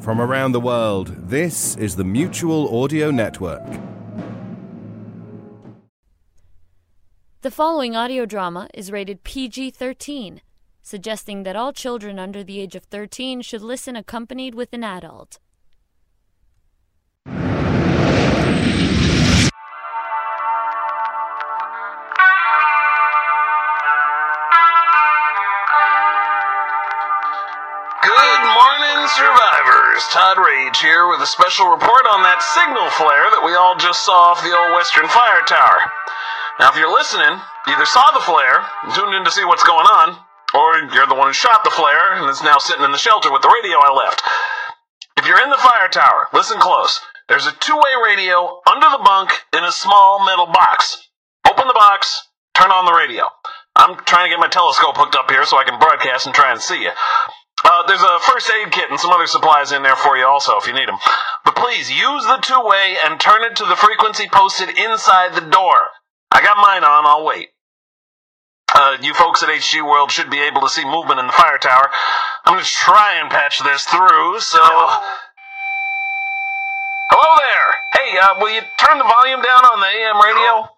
From around the world, this is the Mutual Audio Network. The following audio drama is rated PG 13, suggesting that all children under the age of 13 should listen accompanied with an adult. Good morning, Todd Rage here with a special report on that signal flare that we all just saw off the old Western Fire Tower. Now, if you're listening, you either saw the flare and tuned in to see what's going on, or you're the one who shot the flare and is now sitting in the shelter with the radio I left. If you're in the fire tower, listen close. There's a two-way radio under the bunk in a small metal box. Open the box, turn on the radio. I'm trying to get my telescope hooked up here so I can broadcast and try and see you. Uh, there's a first aid kit and some other supplies in there for you also if you need them. But please use the two way and turn it to the frequency posted inside the door. I got mine on, I'll wait. Uh, you folks at HG World should be able to see movement in the fire tower. I'm going to try and patch this through, so. Hello there! Hey, uh, will you turn the volume down on the AM radio?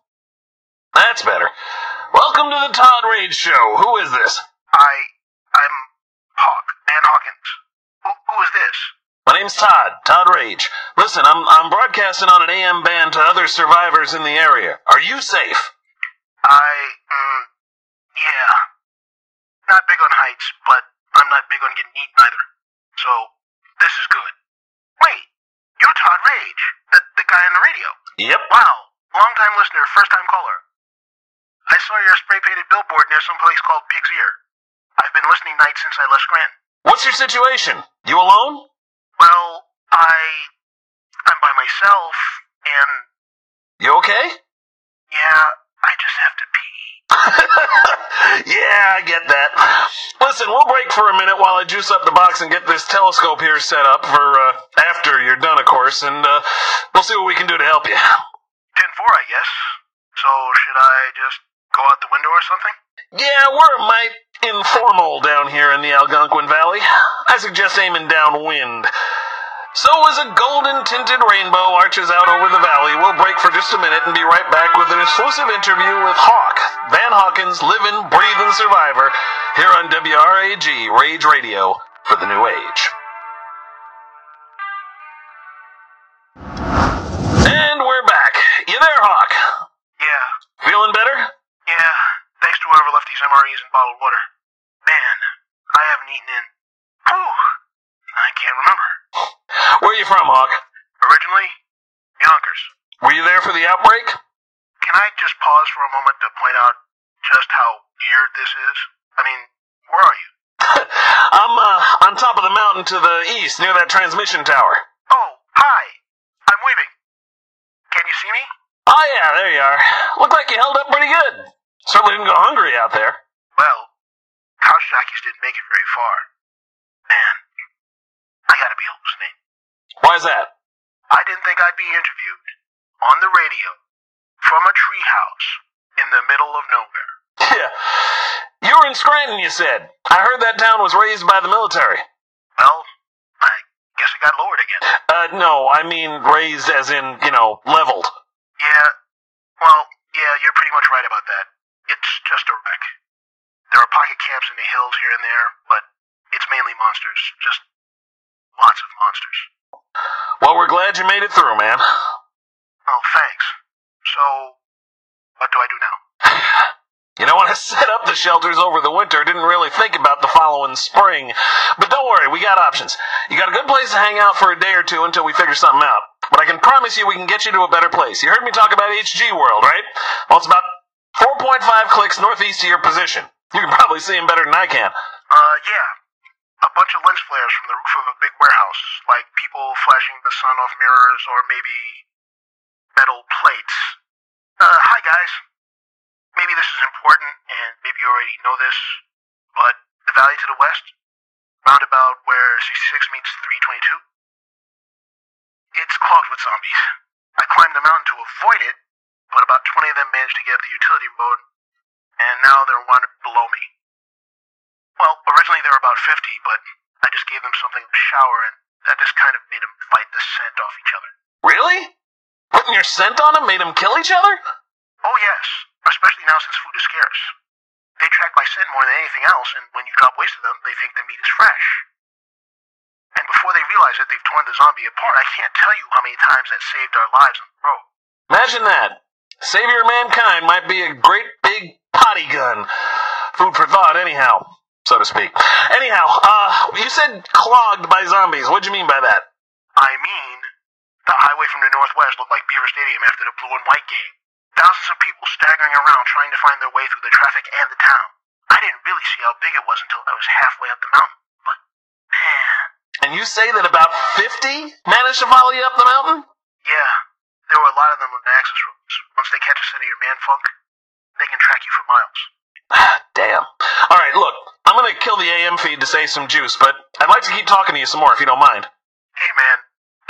That's better. Welcome to the Todd Rage Show. Who is this? I, Hawkins. Who, who is this? My name's Todd, Todd Rage. Listen, I'm I'm broadcasting on an AM band to other survivors in the area. Are you safe? I, mm, yeah. Not big on heights, but I'm not big on getting eaten either. So, this is good. Wait, you're Todd Rage, the, the guy on the radio. Yep. Wow, long time listener, first time caller. I saw your spray painted billboard near some place called Pig's Ear. I've been listening nights since I left Scranton. What's your situation? You alone? Well, I. I'm by myself, and You okay? yeah, I just have to pee. yeah, I get that. Listen, we'll break for a minute while I juice up the box and get this telescope here set up for uh, after you're done, of course, and uh, we'll see what we can do to help you. 10 4, I guess. So, should I just go out the window or something? Yeah, we're a mite informal down here in the Algonquin Valley. I suggest aiming downwind. So as a golden tinted rainbow arches out over the valley, we'll break for just a minute and be right back with an exclusive interview with Hawk, Van Hawkins, living, breathing survivor, here on WRAG Rage Radio for the New Age. MREs and bottled water. Man, I haven't eaten in. Whew, I can't remember. Where are you from, Hawk? Originally, Yonkers. Were you there for the outbreak? Can I just pause for a moment to point out just how weird this is? I mean, where are you? I'm uh, on top of the mountain to the east, near that transmission tower. Oh, hi. I'm waving. Can you see me? Oh yeah, there you are. Looked like you held up pretty good. Certainly didn't go hungry out there. Well, house jockeys didn't make it very far. Man, I gotta be hallucinating. Why's that? I didn't think I'd be interviewed on the radio from a treehouse in the middle of nowhere. Yeah. You were in Scranton, you said. I heard that town was raised by the military. Well, I guess it got lowered again. Uh, no, I mean raised as in, you know, leveled. Yeah, well, yeah, you're pretty much right about that. It's just a wreck. There are pocket camps in the hills here and there, but it's mainly monsters. Just lots of monsters. Well, we're glad you made it through, man. Oh, thanks. So, what do I do now? You know, when I set up the shelters over the winter, I didn't really think about the following spring. But don't worry, we got options. You got a good place to hang out for a day or two until we figure something out. But I can promise you we can get you to a better place. You heard me talk about HG World, right? Well, it's about 4.5 clicks northeast of your position. You can probably see him better than I can. Uh, yeah. A bunch of lens flares from the roof of a big warehouse, like people flashing the sun off mirrors or maybe metal plates. Uh, hi guys. Maybe this is important, and maybe you already know this, but the valley to the west, roundabout where 66 meets 322, it's clogged with zombies. I climbed the mountain to avoid it, but about 20 of them managed to get up the utility road, and now they're one below me. Well, originally there were about 50, but I just gave them something to shower in That just kind of made them fight the scent off each other. Really? Putting your scent on them made them kill each other? Oh, yes. Especially now since food is scarce. They track by scent more than anything else, and when you drop waste of them, they think the meat is fresh. And before they realize it, they've torn the zombie apart. I can't tell you how many times that saved our lives on the road. Imagine that. Savior of mankind might be a great big potty gun. Food for thought, anyhow, so to speak. Anyhow, uh, you said clogged by zombies. What'd you mean by that? I mean, the highway from the northwest looked like Beaver Stadium after the blue and white game. Thousands of people staggering around trying to find their way through the traffic and the town. I didn't really see how big it was until I was halfway up the mountain. But, man. And you say that about 50 managed to follow you up the mountain? Yeah, there were a lot of them on the access roads. Once they catch a scent of your man funk, they can track you for miles. Ah, damn. All right, look, I'm gonna kill the AM feed to save some juice, but I'd like to keep talking to you some more if you don't mind. Hey, man,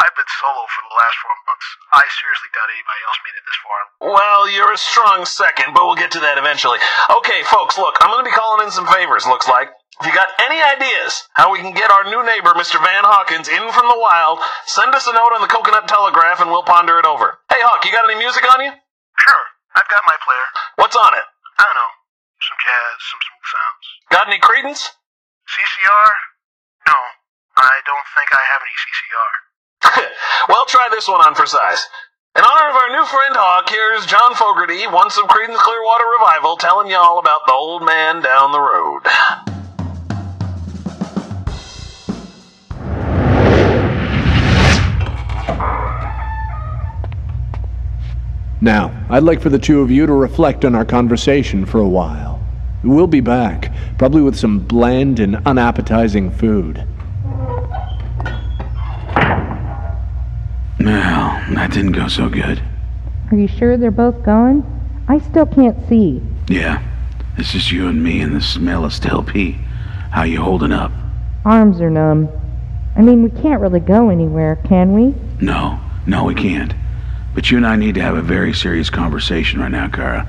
I've been solo for the last four months. I seriously doubt anybody else made it this far. Well, you're a strong second, but we'll get to that eventually. Okay, folks, look, I'm gonna be calling in some favors, looks like. If you got any ideas how we can get our new neighbor, Mr. Van Hawkins, in from the wild, send us a note on the Coconut Telegraph and we'll ponder it over. Hey, Hawk, you got any music on you? Sure, I've got my player. What's on it? I don't know, some jazz, some smooth sounds. Got any Creedence? CCR? No, I don't think I have any CCR. well, try this one on for size. In honor of our new friend Hawk, here's John Fogerty, once of Creedence Clearwater Revival, telling y'all about the old man down the road. Now, I'd like for the two of you to reflect on our conversation for a while. We'll be back, probably with some bland and unappetizing food. Well, that didn't go so good. Are you sure they're both gone? I still can't see. Yeah, it's just you and me and the smell of stale pee. How you holding up? Arms are numb. I mean, we can't really go anywhere, can we? No, no, we can't. But you and I need to have a very serious conversation right now, Kara.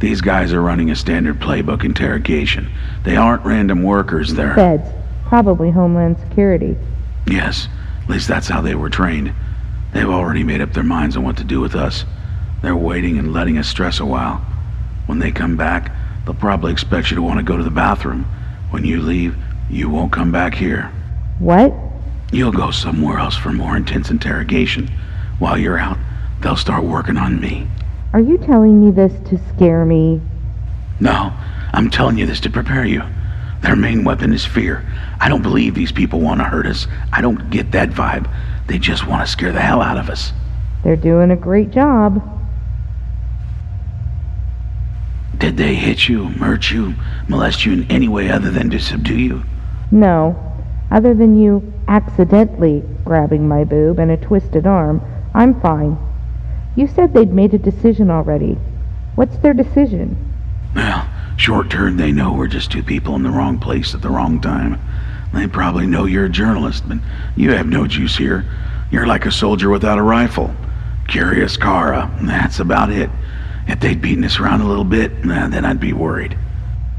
These guys are running a standard playbook interrogation. They aren't random workers, they're. Feds. Probably Homeland Security. Yes, at least that's how they were trained. They've already made up their minds on what to do with us. They're waiting and letting us stress a while. When they come back, they'll probably expect you to want to go to the bathroom. When you leave, you won't come back here. What? You'll go somewhere else for more intense interrogation. While you're out, they'll start working on me. Are you telling me this to scare me? No, I'm telling you this to prepare you. Their main weapon is fear. I don't believe these people want to hurt us. I don't get that vibe. They just want to scare the hell out of us. They're doing a great job. Did they hit you, hurt you, molest you in any way other than to subdue you? No. Other than you accidentally grabbing my boob and a twisted arm, I'm fine. You said they'd made a decision already. What's their decision? Well, short term, they know we're just two people in the wrong place at the wrong time. They probably know you're a journalist, but you have no juice here. You're like a soldier without a rifle. Curious Kara, that's about it. If they'd beaten us around a little bit, eh, then I'd be worried.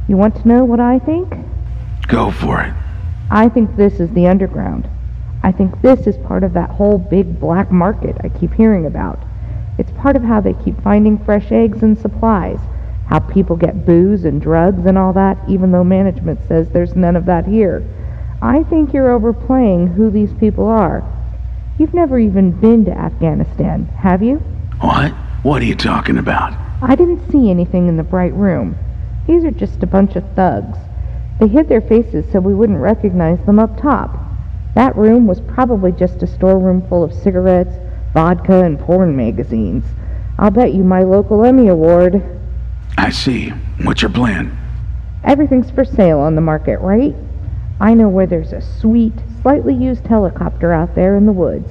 You want to know what I think? Go for it. I think this is the underground. I think this is part of that whole big black market I keep hearing about. It's part of how they keep finding fresh eggs and supplies, how people get booze and drugs and all that, even though management says there's none of that here. I think you're overplaying who these people are. You've never even been to Afghanistan, have you? What? What are you talking about? I didn't see anything in the bright room. These are just a bunch of thugs. They hid their faces so we wouldn't recognize them up top. That room was probably just a storeroom full of cigarettes, vodka, and porn magazines. I'll bet you my local Emmy Award. I see. What's your plan? Everything's for sale on the market, right? I know where there's a sweet, slightly used helicopter out there in the woods.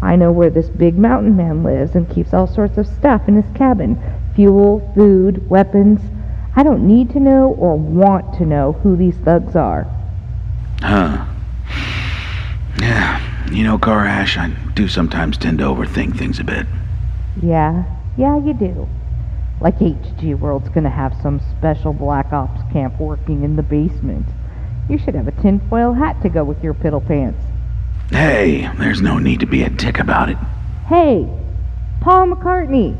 I know where this big mountain man lives and keeps all sorts of stuff in his cabin fuel, food, weapons. I don't need to know or want to know who these thugs are. Huh. Yeah. You know, Karash, I do sometimes tend to overthink things a bit. Yeah, yeah, you do. Like HG World's gonna have some special Black Ops camp working in the basement. You should have a tinfoil hat to go with your piddle pants. Hey, there's no need to be a dick about it. Hey, Paul McCartney,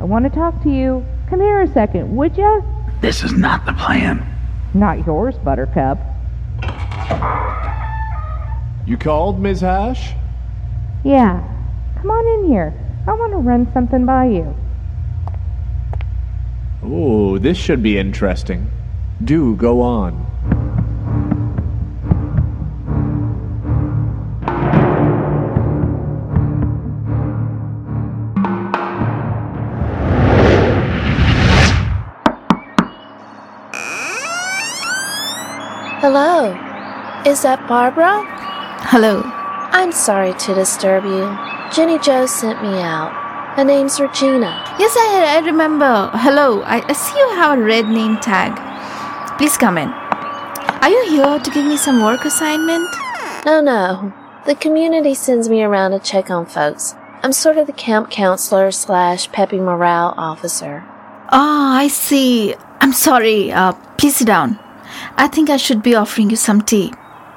I want to talk to you. Come here a second, would ya? This is not the plan. Not yours, Buttercup. You called, Ms. Hash? Yeah, come on in here. I want to run something by you. Oh, this should be interesting. Do go on. Hello. Is that Barbara? Hello. I'm sorry to disturb you. Jenny Joe sent me out. Her name's Regina. Yes, I, I remember. Hello. I, I see you have a red name tag. Please come in. Are you here to give me some work assignment? No, no. The community sends me around to check on folks. I'm sort of the camp counselor slash peppy morale officer. Ah, I see. I'm sorry. Uh, please sit down. I think I should be offering you some tea.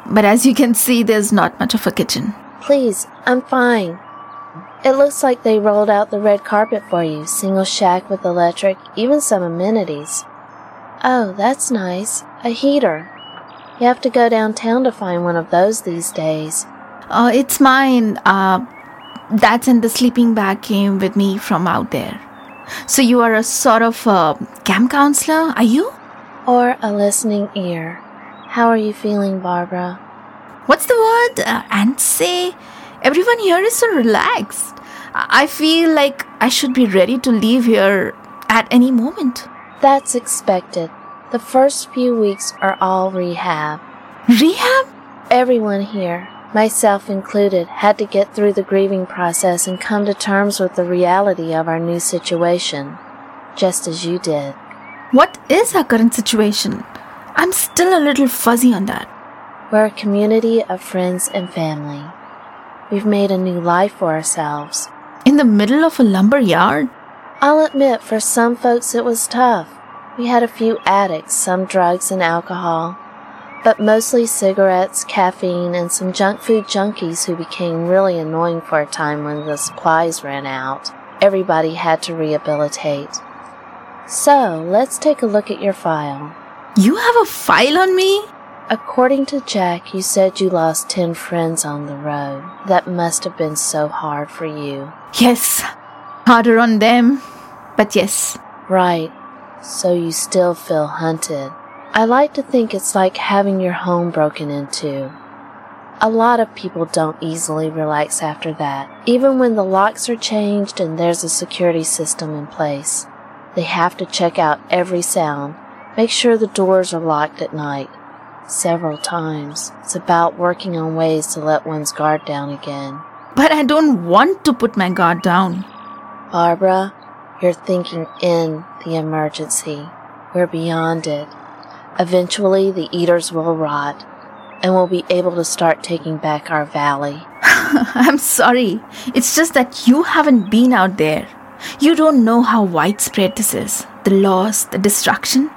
But as you can see, there's not much of a kitchen. Please, I'm fine. It looks like they rolled out the red carpet for you, single shack with electric, even some amenities. Oh, that's nice. A heater. You have to go downtown to find one of those these days. Uh, it's mine. Uh, that's in the sleeping bag came with me from out there. So you are a sort of uh, camp counselor, are you? Or a listening ear. How are you feeling, Barbara? What's the word? Uh, and say, everyone here is so relaxed. I I feel like I should be ready to leave here at any moment. That's expected. The first few weeks are all rehab. Rehab? Everyone here, myself included, had to get through the grieving process and come to terms with the reality of our new situation, just as you did. What is our current situation? I'm still a little fuzzy on that. We're a community of friends and family. We've made a new life for ourselves. In the middle of a lumber yard? I'll admit, for some folks it was tough. We had a few addicts, some drugs and alcohol, but mostly cigarettes, caffeine, and some junk food junkies who became really annoying for a time when the supplies ran out. Everybody had to rehabilitate. So, let's take a look at your file. You have a file on me? According to Jack, you said you lost 10 friends on the road. That must have been so hard for you. Yes. Harder on them. But yes. Right. So you still feel hunted. I like to think it's like having your home broken into. A lot of people don't easily relax after that, even when the locks are changed and there's a security system in place. They have to check out every sound, make sure the doors are locked at night. Several times. It's about working on ways to let one's guard down again. But I don't want to put my guard down. Barbara, you're thinking in the emergency. We're beyond it. Eventually, the eaters will rot, and we'll be able to start taking back our valley. I'm sorry. It's just that you haven't been out there. You don't know how widespread this is the loss, the destruction.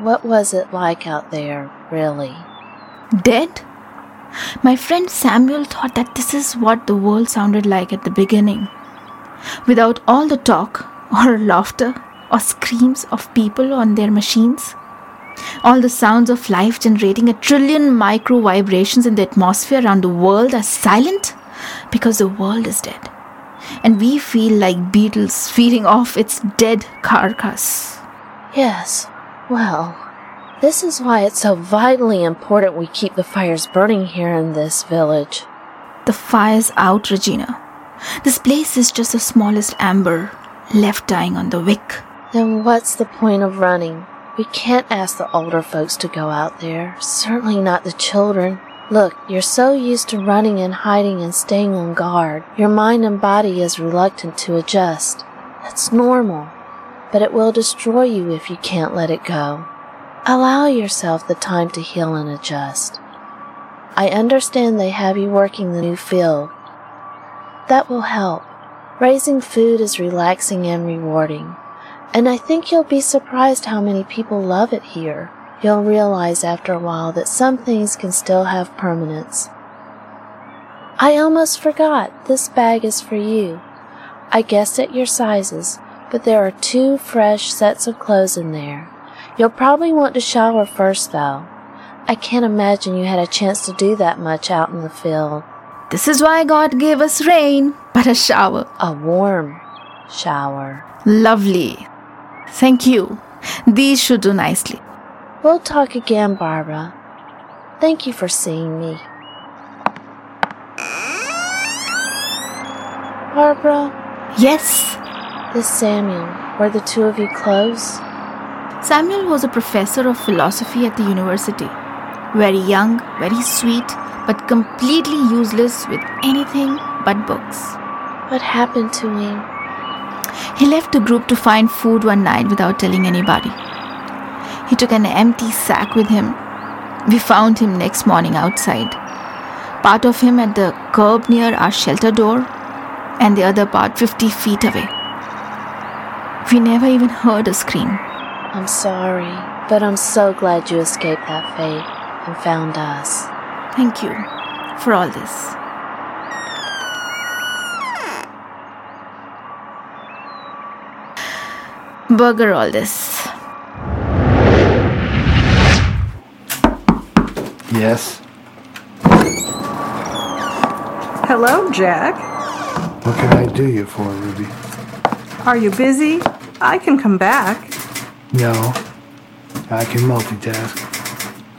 What was it like out there, really? Dead? My friend Samuel thought that this is what the world sounded like at the beginning. Without all the talk, or laughter, or screams of people on their machines. All the sounds of life generating a trillion micro vibrations in the atmosphere around the world are silent because the world is dead. And we feel like beetles feeding off its dead carcass. Yes. Well, this is why it's so vitally important we keep the fires burning here in this village. The fire's out, Regina. This place is just the smallest amber left dying on the wick. Then what's the point of running? We can't ask the older folks to go out there, certainly not the children. Look, you're so used to running and hiding and staying on guard, your mind and body is reluctant to adjust. That's normal, but it will destroy you if you can't let it go. Allow yourself the time to heal and adjust. I understand they have you working the new field. That will help. Raising food is relaxing and rewarding. And I think you'll be surprised how many people love it here. You'll realize after a while that some things can still have permanence. I almost forgot. This bag is for you. I guessed at your sizes, but there are two fresh sets of clothes in there. You'll probably want to shower first, though. I can't imagine you had a chance to do that much out in the field. This is why God gave us rain, but a shower. A warm shower. Lovely. Thank you. These should do nicely. We'll talk again, Barbara. Thank you for seeing me. Barbara, Yes. this Samuel, were the two of you close? Samuel was a professor of philosophy at the university. Very young, very sweet, but completely useless with anything but books. What happened to him? He left the group to find food one night without telling anybody. He took an empty sack with him. We found him next morning outside. Part of him at the curb near our shelter door, and the other part 50 feet away. We never even heard a scream. I'm sorry, but I'm so glad you escaped that fate and found us. Thank you for all this. Burger all this. Yes. Hello, Jack. What can I do you for, Ruby? Are you busy? I can come back. No. I can multitask.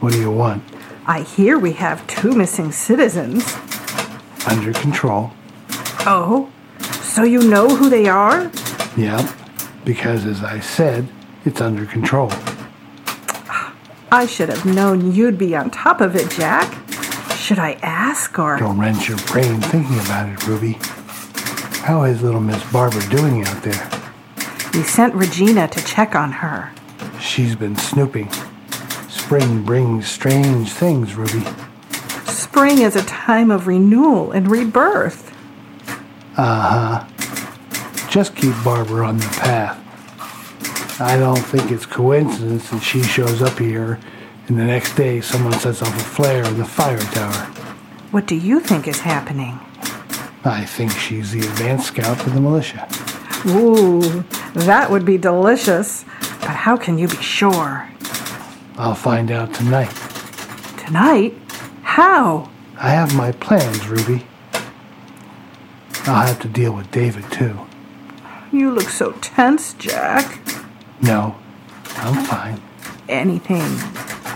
What do you want? I hear we have two missing citizens. Under control. Oh, so you know who they are? Yep. Because as I said, it's under control. I should have known you'd be on top of it, Jack. Should I ask or. Don't wrench your brain thinking about it, Ruby. How is little Miss Barbara doing out there? We sent Regina to check on her. She's been snooping. Spring brings strange things, Ruby. Spring is a time of renewal and rebirth. Uh huh. Just keep Barbara on the path. I don't think it's coincidence that she shows up here and the next day someone sets off a flare in the fire tower. What do you think is happening? I think she's the advance scout for the militia. Ooh, that would be delicious. But how can you be sure? I'll find out tonight. Tonight? How? I have my plans, Ruby. I'll have to deal with David, too. You look so tense, Jack. No, I'm fine. Anything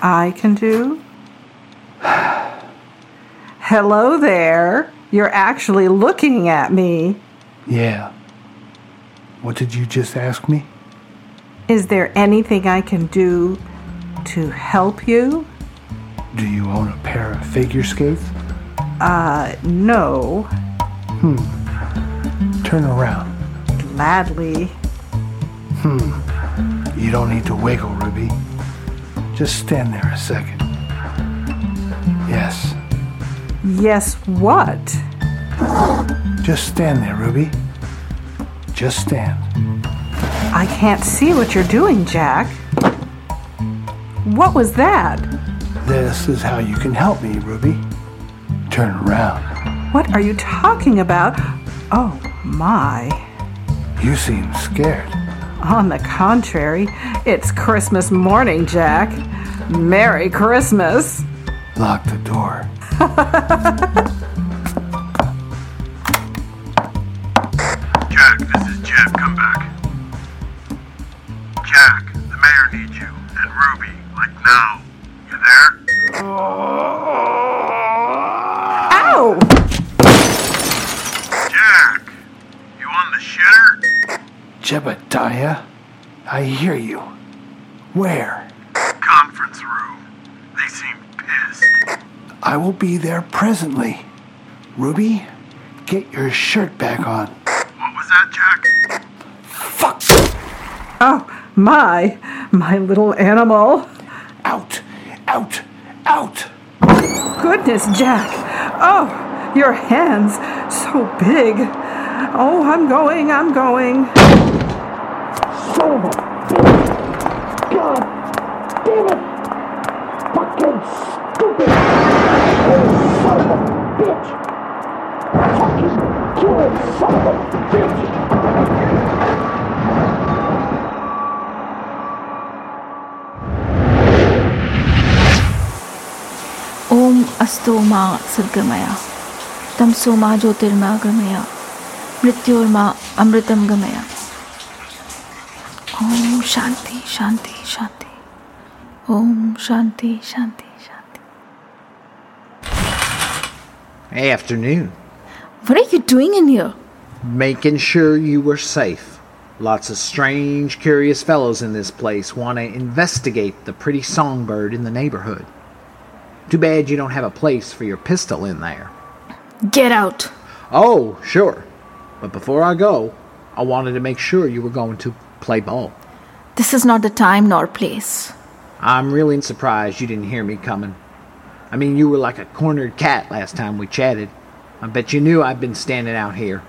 I can do? Hello there. You're actually looking at me. Yeah. What did you just ask me? Is there anything I can do to help you? Do you own a pair of figure skates? Uh, no. Hmm. Turn around. Gladly. Hmm. You don't need to wiggle, Ruby. Just stand there a second. Yes. Yes, what? Just stand there, Ruby. Just stand. I can't see what you're doing, Jack. What was that? This is how you can help me, Ruby. Turn around. What are you talking about? Oh, my. You seem scared. On the contrary, it's Christmas morning, Jack. Merry Christmas. Lock the door. Jack, this is Jeff. Come back. Jack, the mayor needs you. And Ruby, like now. You there? Ow! Jack, you on the shitter? Jebediah, I hear you. Where? Conference room. They seem pissed. I will be there presently. Ruby, get your shirt back on. What was that, Jack? Fuck! Oh, my. My little animal. Out! Out! Out! Goodness, Jack. Oh, your hands. So big. Oh, I'm going, I'm going. Son of a bitch! God damn it! Fucking stupid! Oh, son of a bitch! ओम अस्तो मा सद्गमया तमसो मा ज्योतिर्मा गमया मृत्योर्मा अमृतम गमया ओम शांति शांति शांति ओम शांति शांति शांति Afternoon. What are you doing in here? Making sure you were safe. Lots of strange, curious fellows in this place want to investigate the pretty songbird in the neighborhood. Too bad you don't have a place for your pistol in there. Get out. Oh, sure. But before I go, I wanted to make sure you were going to play ball. This is not the time nor place. I'm really surprised you didn't hear me coming. I mean, you were like a cornered cat last time we chatted. I bet you knew I'd been standing out here.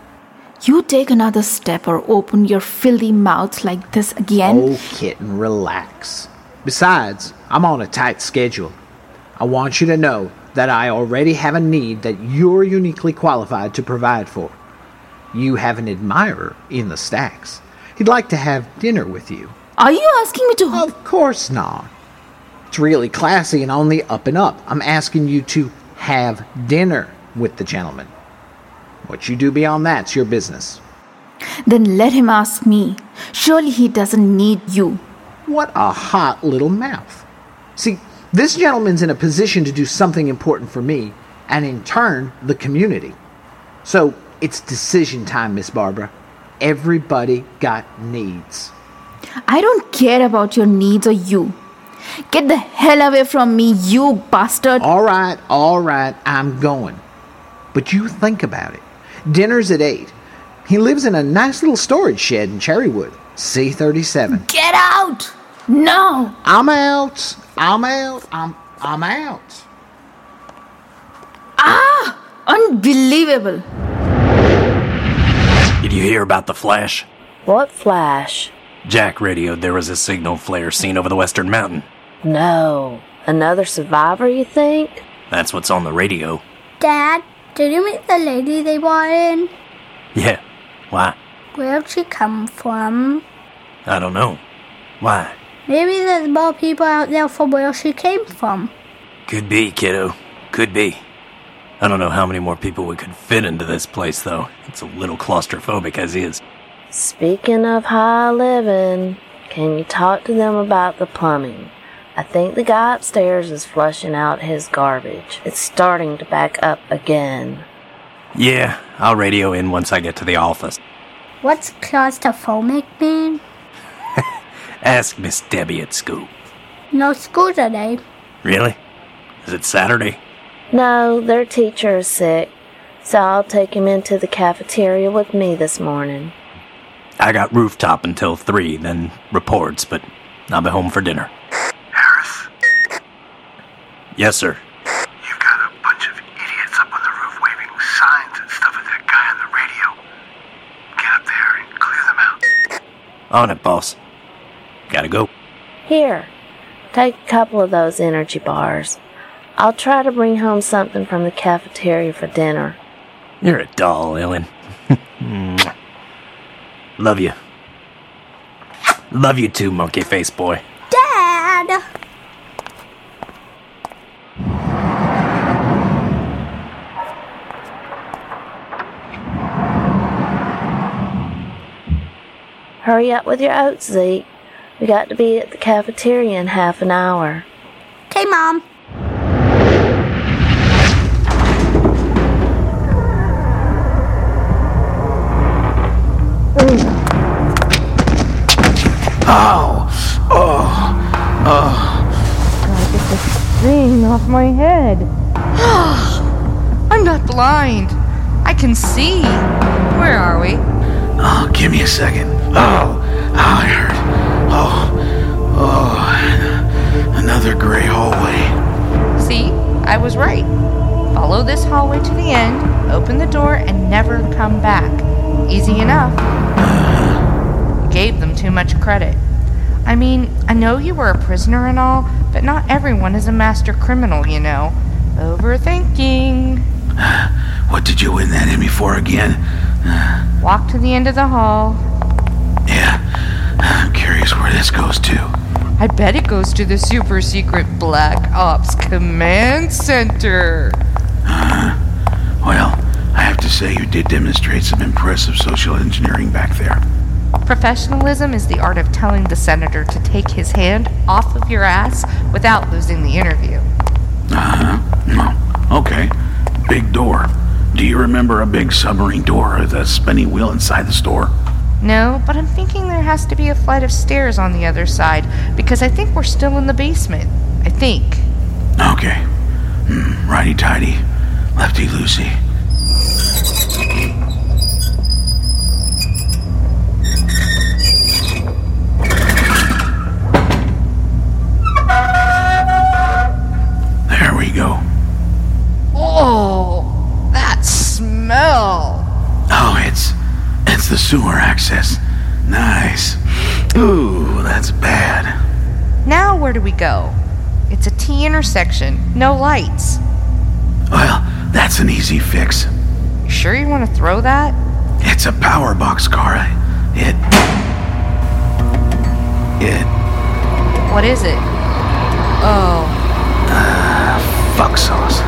You take another step or open your filthy mouth like this again. Oh, kitten, relax. Besides, I'm on a tight schedule. I want you to know that I already have a need that you're uniquely qualified to provide for. You have an admirer in the stacks. He'd like to have dinner with you. Are you asking me to? Of course not. It's really classy and on the up and up. I'm asking you to have dinner with the gentleman. What you do beyond that's your business. Then let him ask me. Surely he doesn't need you. What a hot little mouth. See, this gentleman's in a position to do something important for me, and in turn, the community. So, it's decision time, Miss Barbara. Everybody got needs. I don't care about your needs or you. Get the hell away from me, you bastard. All right, all right, I'm going. But you think about it. Dinner's at 8. He lives in a nice little storage shed in Cherrywood, C37. Get out! No! I'm out. I'm out. I'm I'm out. Ah! Unbelievable. Did you hear about the flash? What flash? Jack radioed there was a signal flare seen over the western mountain. No. Another survivor, you think? That's what's on the radio. Dad, did you meet the lady they brought in? Yeah. Why? Where'd she come from? I don't know. Why? Maybe there's more people out there from where she came from. Could be, kiddo. Could be. I don't know how many more people we could fit into this place, though. It's a little claustrophobic as is. Speaking of high living, can you talk to them about the plumbing? I think the guy upstairs is flushing out his garbage. It's starting to back up again. Yeah, I'll radio in once I get to the office. What's claustrophobic mean? Ask Miss Debbie at school. No school today. Really? Is it Saturday? No, their teacher is sick, so I'll take him into the cafeteria with me this morning. I got rooftop until 3, then reports, but I'll be home for dinner. Harris, Yes, sir. you've got a bunch of idiots up on the roof waving signs and stuff at that guy on the radio. Get up there and clear them out. On it, boss. Gotta go. Here, take a couple of those energy bars. I'll try to bring home something from the cafeteria for dinner. You're a doll, Ellen. Love you. Love you too, monkey face boy. Dad! Hurry up with your oats, Zeke. We got to be at the cafeteria in half an hour. Okay, Mom. Oh, oh, oh. Gotta get this thing off my head. I'm not blind. I can see. Where are we? Oh, give me a second. Oh, oh, I hurt. Oh, oh, another gray hallway. See, I was right. Follow this hallway to the end, open the door, and never come back. Easy enough. You gave them too much credit. I mean, I know you were a prisoner and all, but not everyone is a master criminal, you know. Overthinking. What did you win that Emmy for again? Walk to the end of the hall. Curious where this goes to. I bet it goes to the super secret Black Ops Command Center. Well, I have to say you did demonstrate some impressive social engineering back there. Professionalism is the art of telling the senator to take his hand off of your ass without losing the interview. Uh huh. No. Okay. Big door. Do you remember a big submarine door with a spinning wheel inside the store? No, but I'm thinking there has to be a flight of stairs on the other side because I think we're still in the basement. I think. Okay. Hmm, righty tighty. Lefty loosey. It's the sewer access. Nice. Ooh, that's bad. Now where do we go? It's a T intersection, no lights. Well, that's an easy fix. You sure you want to throw that? It's a power box car. It. It. What is it? Oh, uh, Fuck sauce.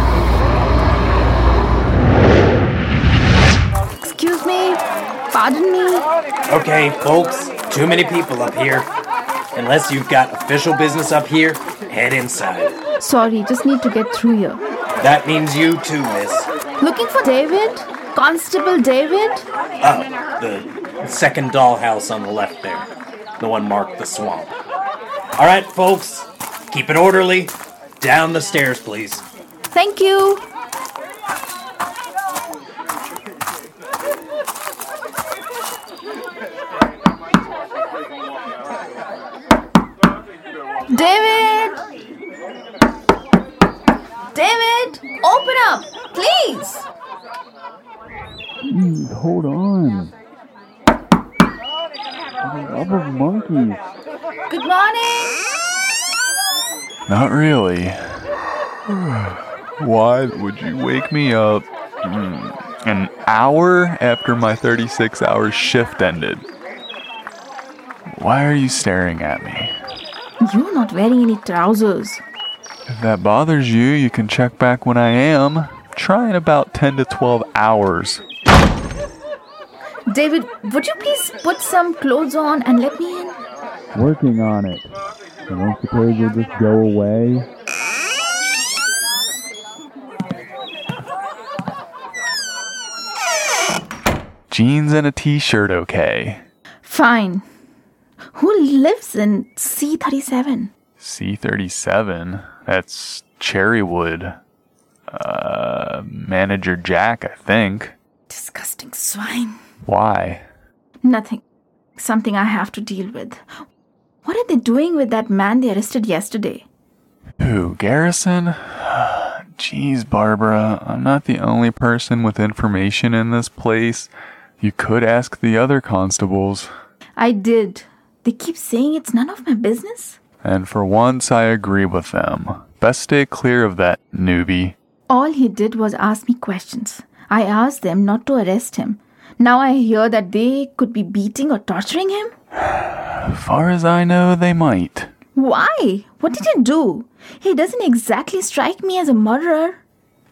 Excuse me? Pardon me? Okay, folks, too many people up here. Unless you've got official business up here, head inside. Sorry, just need to get through here. That means you too, miss. Looking for David? Constable David? Oh, the second dollhouse on the left there. The one marked the swamp. All right, folks, keep it orderly. Down the stairs, please. Thank you. David! David! Open up! Please! Jeez, hold on. Of monkeys. Good morning! Not really. Why would you wake me up mm, an hour after my 36 hour shift ended? Why are you staring at me? You're not wearing any trousers. If that bothers you, you can check back when I am. Try in about 10 to 12 hours. David, would you please put some clothes on and let me in? Working on it. I don't suppose you'll just go away. Jeans and a t shirt, okay. Fine. Who lives in C37? C37? That's Cherrywood. Uh, Manager Jack, I think. Disgusting swine. Why? Nothing. Something I have to deal with. What are they doing with that man they arrested yesterday? Who, Garrison? Jeez, Barbara, I'm not the only person with information in this place. You could ask the other constables. I did. They keep saying it's none of my business. And for once, I agree with them. Best stay clear of that newbie. All he did was ask me questions. I asked them not to arrest him. Now I hear that they could be beating or torturing him? As far as I know, they might. Why? What did he do? He doesn't exactly strike me as a murderer.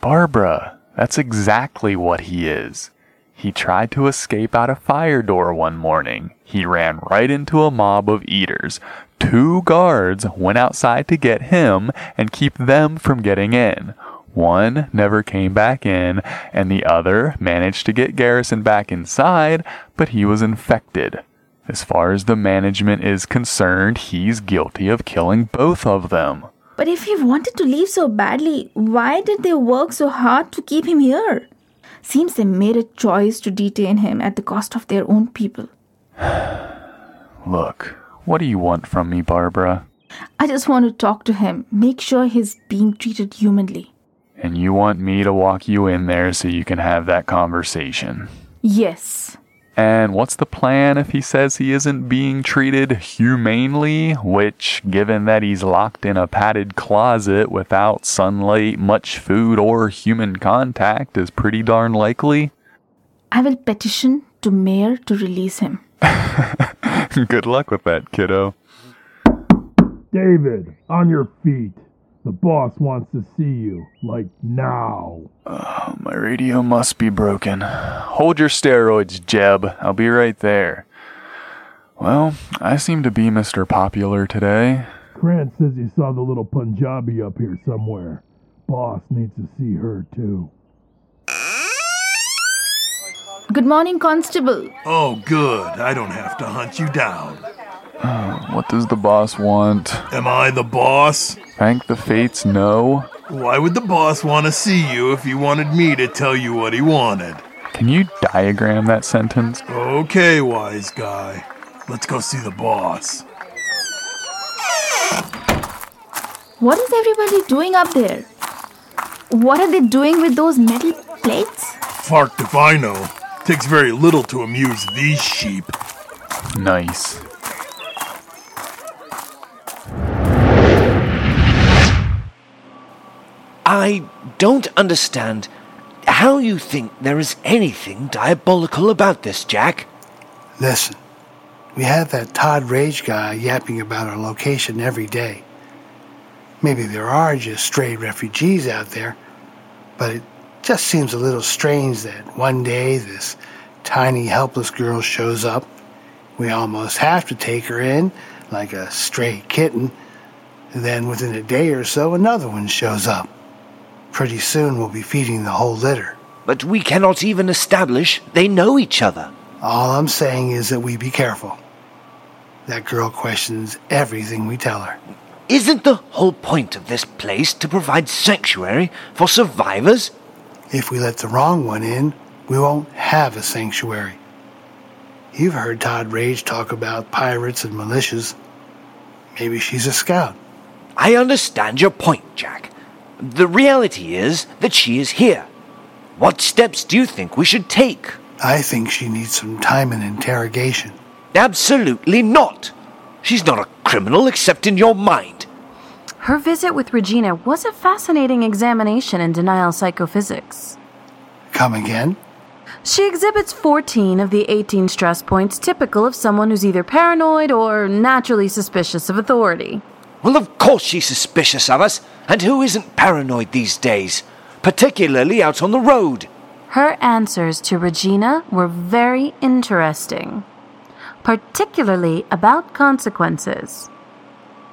Barbara, that's exactly what he is. He tried to escape out a fire door one morning. He ran right into a mob of eaters. Two guards went outside to get him and keep them from getting in. One never came back in, and the other managed to get Garrison back inside, but he was infected. As far as the management is concerned, he's guilty of killing both of them. But if he wanted to leave so badly, why did they work so hard to keep him here? Seems they made a choice to detain him at the cost of their own people. Look, what do you want from me, Barbara? I just want to talk to him, make sure he's being treated humanly. And you want me to walk you in there so you can have that conversation? Yes. And what's the plan if he says he isn't being treated humanely? Which, given that he's locked in a padded closet without sunlight, much food, or human contact, is pretty darn likely? I will petition to mayor to release him. Good luck with that, kiddo. David, on your feet. The boss wants to see you, like now. Oh, my radio must be broken. Hold your steroids, Jeb. I'll be right there. Well, I seem to be Mr. Popular today. Grant says he saw the little Punjabi up here somewhere. Boss needs to see her, too. Good morning, Constable. Oh, good. I don't have to hunt you down. What does the boss want? Am I the boss? Thank the fates, no. Why would the boss want to see you if he wanted me to tell you what he wanted? Can you diagram that sentence? Okay, wise guy. Let's go see the boss. What is everybody doing up there? What are they doing with those metal plates? Farked if I know. Takes very little to amuse these sheep. Nice. I don't understand how you think there is anything diabolical about this, Jack. Listen, we have that Todd Rage guy yapping about our location every day. Maybe there are just stray refugees out there, but it just seems a little strange that one day this tiny helpless girl shows up. We almost have to take her in like a stray kitten. And then within a day or so, another one shows up. Pretty soon we'll be feeding the whole litter. But we cannot even establish they know each other. All I'm saying is that we be careful. That girl questions everything we tell her. Isn't the whole point of this place to provide sanctuary for survivors? If we let the wrong one in, we won't have a sanctuary. You've heard Todd Rage talk about pirates and militias. Maybe she's a scout. I understand your point, Jack. The reality is that she is here. What steps do you think we should take? I think she needs some time in interrogation. Absolutely not. She's not a criminal except in your mind. Her visit with Regina was a fascinating examination in denial psychophysics. Come again? She exhibits 14 of the 18 stress points typical of someone who's either paranoid or naturally suspicious of authority. Well, of course she's suspicious of us, and who isn't paranoid these days? Particularly out on the road. Her answers to Regina were very interesting, particularly about consequences.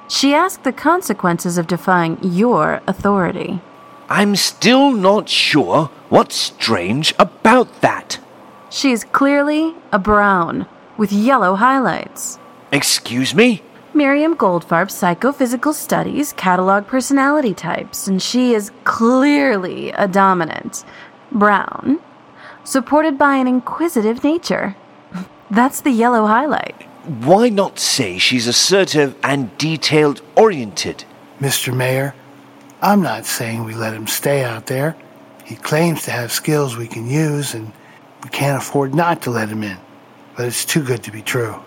She asked the consequences of defying your authority. I'm still not sure what's strange about that. She is clearly a brown with yellow highlights. Excuse me? Miriam Goldfarb's Psychophysical Studies catalog personality types, and she is clearly a dominant, brown, supported by an inquisitive nature. That's the yellow highlight. Why not say she's assertive and detailed oriented? Mr. Mayor, I'm not saying we let him stay out there. He claims to have skills we can use, and we can't afford not to let him in. But it's too good to be true.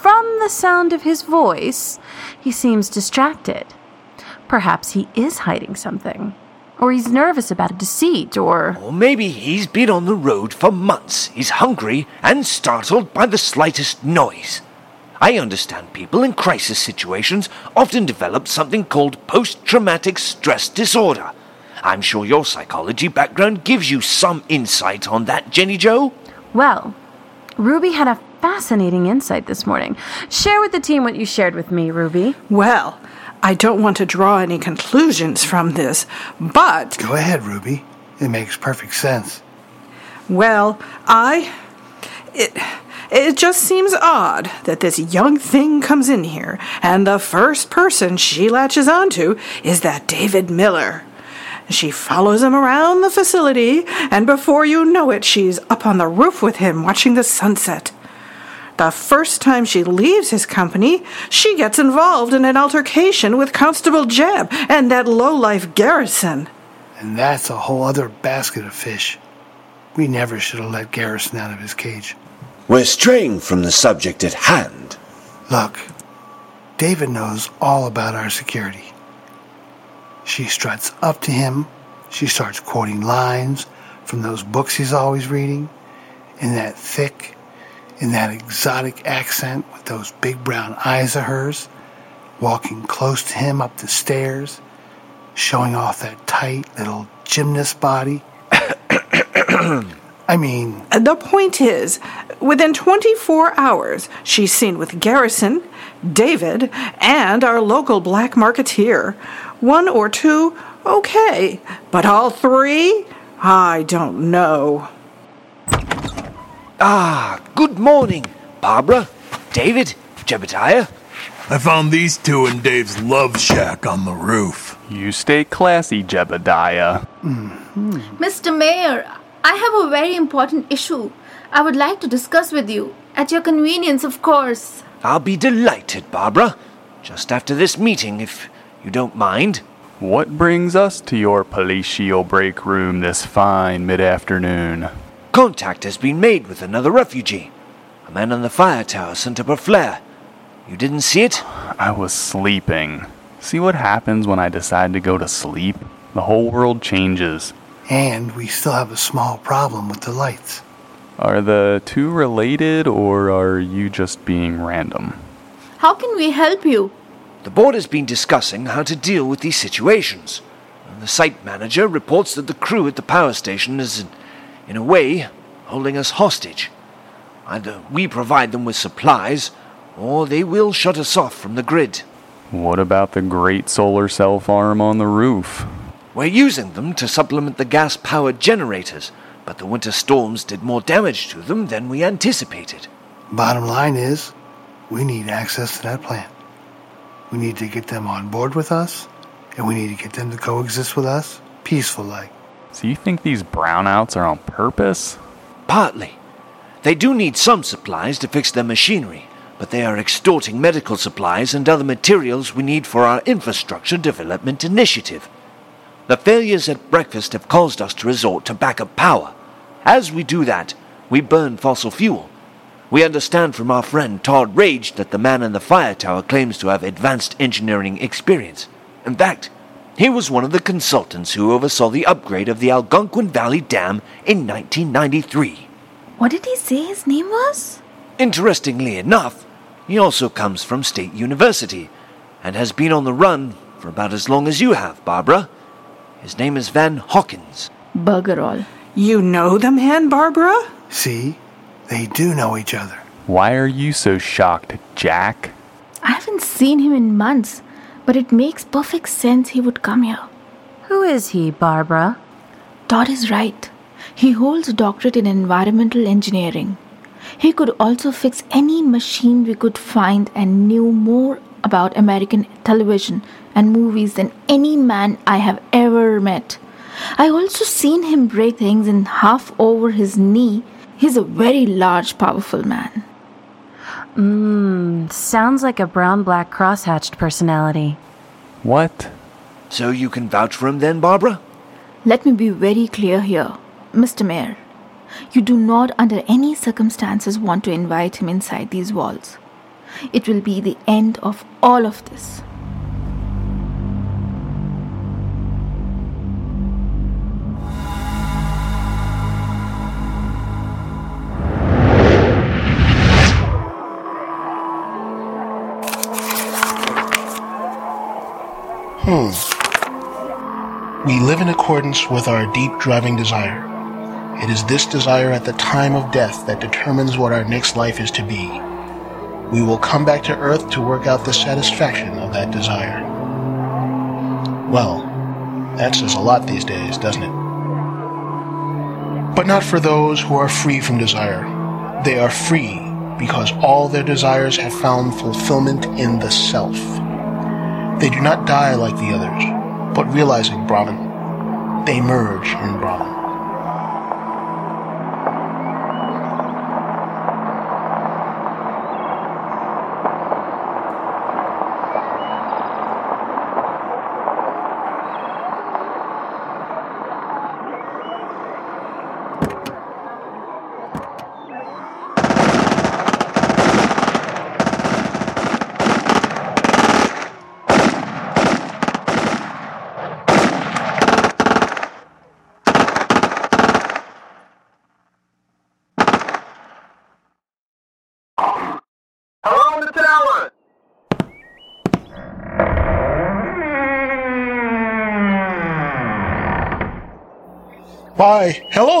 From the sound of his voice, he seems distracted. Perhaps he is hiding something. Or he's nervous about a deceit, or. Or maybe he's been on the road for months. He's hungry and startled by the slightest noise. I understand people in crisis situations often develop something called post traumatic stress disorder. I'm sure your psychology background gives you some insight on that, Jenny Joe. Well, Ruby had a fascinating insight this morning. Share with the team what you shared with me, Ruby. Well, I don't want to draw any conclusions from this, but. Go ahead, Ruby. It makes perfect sense. Well, I. It. It just seems odd that this young thing comes in here, and the first person she latches onto is that David Miller. She follows him around the facility, and before you know it, she's up on the roof with him watching the sunset. The first time she leaves his company, she gets involved in an altercation with Constable Jeb and that lowlife Garrison. And that's a whole other basket of fish. We never should have let Garrison out of his cage. We're straying from the subject at hand. Look, David knows all about our security. She struts up to him. She starts quoting lines from those books he's always reading in that thick, in that exotic accent with those big brown eyes of hers, walking close to him up the stairs, showing off that tight little gymnast body. I mean, The point is, within 24 hours, she's seen with Garrison, David, and our local black marketeer. One or two, okay, but all three? I don't know. Ah, good morning, Barbara, David, Jebediah. I found these two in Dave's love shack on the roof. You stay classy, Jebediah. Mr. Mayor, I have a very important issue I would like to discuss with you. At your convenience, of course. I'll be delighted, Barbara. Just after this meeting, if you don't mind. What brings us to your palatial break room this fine mid afternoon? Contact has been made with another refugee. A man on the fire tower sent up a flare. You didn't see it? I was sleeping. See what happens when I decide to go to sleep? The whole world changes. and we still have a small problem with the lights. Are the two related, or are you just being random? How can we help you? The board has been discussing how to deal with these situations. The site manager reports that the crew at the power station is, in, in a way, holding us hostage. Either we provide them with supplies, or they will shut us off from the grid. What about the great solar cell farm on the roof? We're using them to supplement the gas powered generators, but the winter storms did more damage to them than we anticipated. Bottom line is, we need access to that plant. We need to get them on board with us, and we need to get them to coexist with us, peaceful like. So you think these brownouts are on purpose? Partly. They do need some supplies to fix their machinery, but they are extorting medical supplies and other materials we need for our infrastructure development initiative. The failures at breakfast have caused us to resort to backup power. As we do that, we burn fossil fuel. We understand from our friend Todd Rage that the man in the fire tower claims to have advanced engineering experience. In fact, he was one of the consultants who oversaw the upgrade of the Algonquin Valley Dam in 1993. What did he say his name was? Interestingly enough, he also comes from State University and has been on the run for about as long as you have, Barbara. His name is Van Hawkins. Bugger all. You know the man, Barbara? See, they do know each other. Why are you so shocked, Jack? I haven't seen him in months, but it makes perfect sense he would come here. Who is he, Barbara? Todd is right. He holds a doctorate in environmental engineering. He could also fix any machine we could find and knew more about American television and movies than any man I have ever met. I also seen him break things in half over his knee. He's a very large, powerful man. Mmm, sounds like a brown black crosshatched personality. What? So you can vouch for him then, Barbara? Let me be very clear here, Mr. Mayor. You do not, under any circumstances, want to invite him inside these walls. It will be the end of all of this. Hmm. We live in accordance with our deep driving desire. It is this desire at the time of death that determines what our next life is to be. We will come back to Earth to work out the satisfaction of that desire. Well, that says a lot these days, doesn't it? But not for those who are free from desire. They are free because all their desires have found fulfillment in the self. They do not die like the others, but realizing Brahman, they merge in Brahman.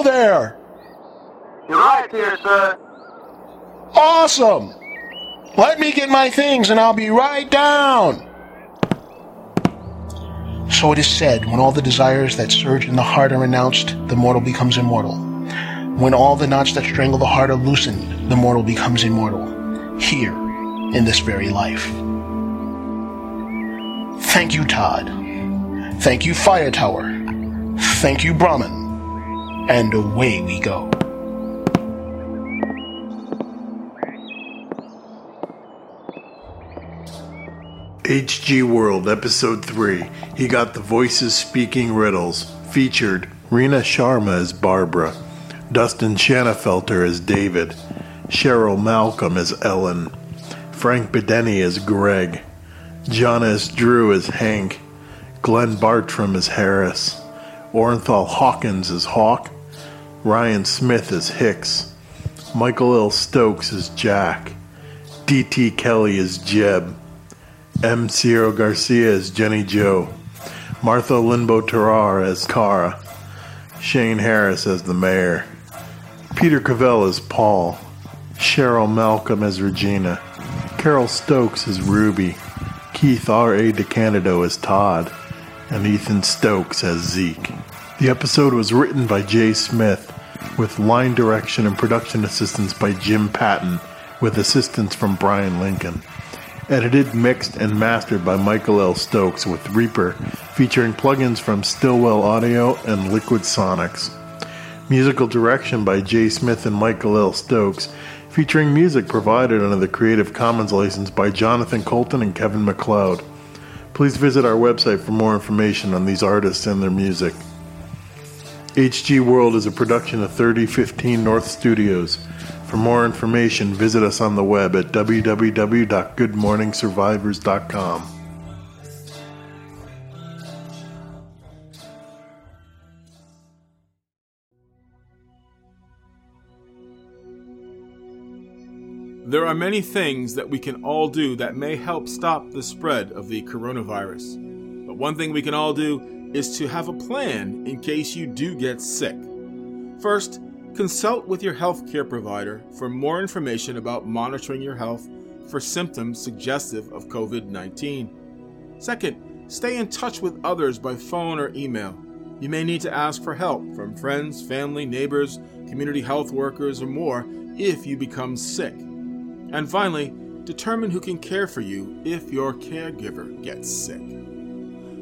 There! You're right here, sir. Awesome! Let me get my things and I'll be right down! So it is said, when all the desires that surge in the heart are announced, the mortal becomes immortal. When all the knots that strangle the heart are loosened, the mortal becomes immortal. Here, in this very life. Thank you, Todd. Thank you, Fire Tower. Thank you, Brahman. And away we go. HG World, Episode 3. He got the voices speaking riddles. Featured Rena Sharma as Barbara, Dustin Shanafelter as David, Cheryl Malcolm as Ellen, Frank Bedeni as Greg, John S. Drew as Hank, Glenn Bartram as Harris, Orenthal Hawkins as Hawk, Ryan Smith as Hicks, Michael L. Stokes as Jack, D.T. Kelly as Jeb, M. Ciro Garcia as Jenny Joe, Martha Limbo Terrar as Cara, Shane Harris as the mayor, Peter Cavell as Paul, Cheryl Malcolm as Regina, Carol Stokes as Ruby, Keith R.A. DeCandido as Todd, and Ethan Stokes as Zeke. The episode was written by Jay Smith, with line direction and production assistance by Jim Patton, with assistance from Brian Lincoln. Edited, mixed, and mastered by Michael L. Stokes with Reaper, featuring plugins from Stillwell Audio and Liquid Sonics. Musical direction by Jay Smith and Michael L. Stokes, featuring music provided under the Creative Commons license by Jonathan Coulton and Kevin MacLeod. Please visit our website for more information on these artists and their music. HG World is a production of 3015 North Studios. For more information, visit us on the web at www.goodmorningsurvivors.com. There are many things that we can all do that may help stop the spread of the coronavirus. But one thing we can all do is to have a plan in case you do get sick. First, consult with your healthcare provider for more information about monitoring your health for symptoms suggestive of COVID 19. Second, stay in touch with others by phone or email. You may need to ask for help from friends, family, neighbors, community health workers, or more if you become sick. And finally, determine who can care for you if your caregiver gets sick.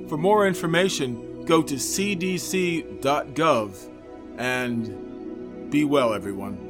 For more information, go to cdc.gov and be well, everyone.